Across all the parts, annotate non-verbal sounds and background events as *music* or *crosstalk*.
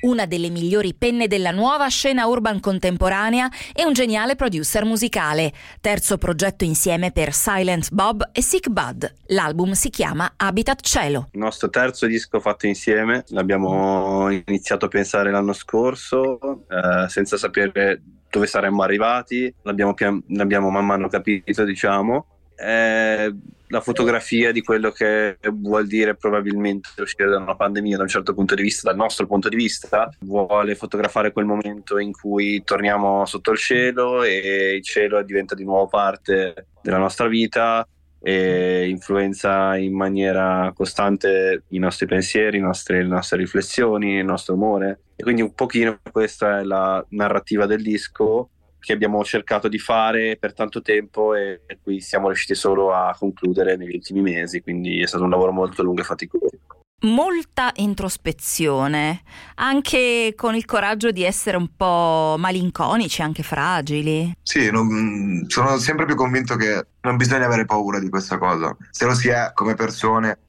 Una delle migliori penne della nuova scena urban contemporanea e un geniale producer musicale. Terzo progetto insieme per Silent Bob e Sick Bud. L'album si chiama Habitat Cielo. Il nostro terzo disco fatto insieme, l'abbiamo iniziato a pensare l'anno scorso, eh, senza sapere dove saremmo arrivati, l'abbiamo, pian- l'abbiamo man mano capito, diciamo. È la fotografia di quello che vuol dire probabilmente uscire da una pandemia da un certo punto di vista, dal nostro punto di vista, vuole fotografare quel momento in cui torniamo sotto il cielo e il cielo diventa di nuovo parte della nostra vita e influenza in maniera costante i nostri pensieri, le nostre, le nostre riflessioni, il nostro umore. E quindi un pochino questa è la narrativa del disco che abbiamo cercato di fare per tanto tempo e qui siamo riusciti solo a concludere negli ultimi mesi, quindi è stato un lavoro molto lungo e faticoso molta introspezione, anche con il coraggio di essere un po' malinconici, anche fragili. Sì, non, sono sempre più convinto che non bisogna avere paura di questa cosa. Se lo si è come persone,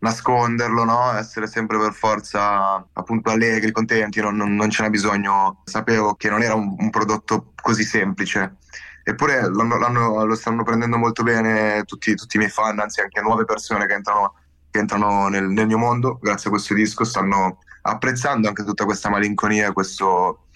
nasconderlo, no? essere sempre per forza appunto allegri, contenti, non, non, non ce n'è bisogno. Sapevo che non era un, un prodotto così semplice. Eppure l'hanno, l'hanno, lo stanno prendendo molto bene tutti, tutti i miei fan, anzi anche nuove persone che entrano che entrano nel, nel, mio mondo grazie a questo disco stanno apprezzando anche tutta questa malinconia, questo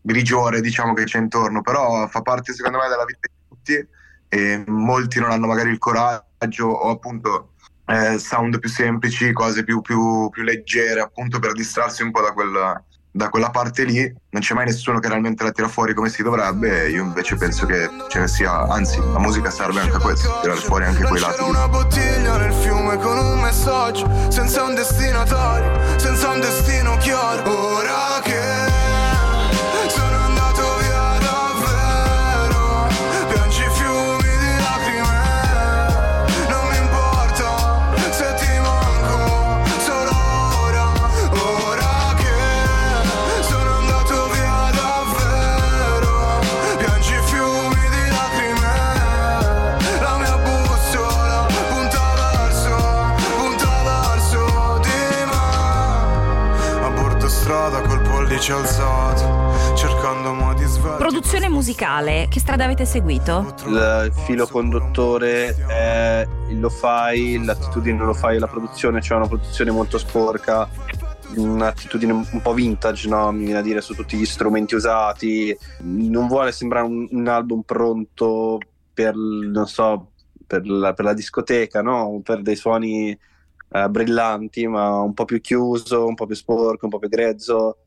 grigiore diciamo che c'è intorno, però fa parte secondo me della vita di tutti e molti non hanno magari il coraggio o appunto eh, sound più semplici, cose più, più, più leggere appunto per distrarsi un po' da quella da quella parte lì non c'è mai nessuno che realmente la tira fuori come si dovrebbe io invece penso che ce ne sia, anzi la musica serve anche a questo, tirare fuori anche quei lati. una bottiglia nel fiume con un messaggio, senza un destinatario, senza un destino chiaro. Ora che pollice alzato, cercando modi svaghi. Produzione musicale, che strada avete seguito? Il filo conduttore è il lo fai, l'attitudine lo fai, la produzione, cioè una produzione molto sporca, un'attitudine un po' vintage, no? mi viene a dire, su tutti gli strumenti usati. Non vuole sembrare un, un album pronto per, non so, per la, per la discoteca, no? per dei suoni eh, brillanti, ma un po' più chiuso, un po' più sporco, un po' più grezzo.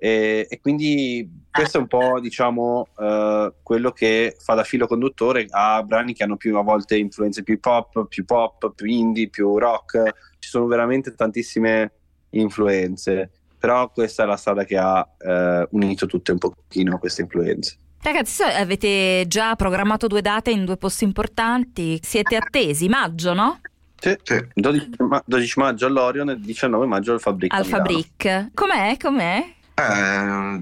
E, e, quindi questo è un po' diciamo uh, quello che fa da filo conduttore a brani che hanno più a volte influenze più pop, più pop, più indie, più rock. Ci sono veramente tantissime influenze, però questa è la strada che ha uh, unito tutte un pochino queste influenze. Ragazzi, avete già programmato due date in due posti importanti, siete attesi, maggio, no? Sì, sì. 12, 12 maggio all'Orion e 19 maggio al Fabric. Al Fabric. Com'è? Com'è? Eh,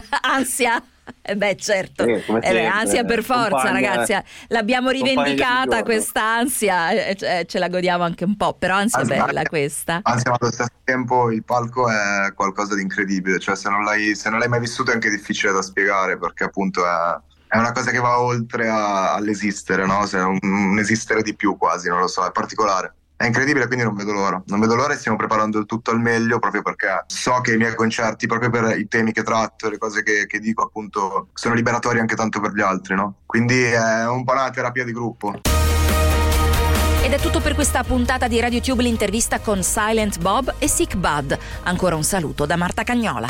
*laughs* ansia. Eh beh, certo, eh, eh, ansia per forza, compagna, ragazzi. L'abbiamo rivendicata questa ansia, eh, eh, ce la godiamo anche un po', però ansia anzi, bella questa. Anzi, ma allo stesso tempo il palco è qualcosa di incredibile, cioè se non l'hai, se non l'hai mai vissuto è anche difficile da spiegare perché appunto è, è una cosa che va oltre a, all'esistere, no? Cioè, un, un esistere di più quasi, non lo so, è particolare. È incredibile, quindi non vedo l'ora. Non vedo l'ora e stiamo preparando il tutto al meglio proprio perché so che i miei concerti, proprio per i temi che tratto le cose che, che dico, appunto, sono liberatori anche tanto per gli altri, no? Quindi è un po' una terapia di gruppo. Ed è tutto per questa puntata di RadioTube l'intervista con Silent Bob e Sick Bud. Ancora un saluto da Marta Cagnola.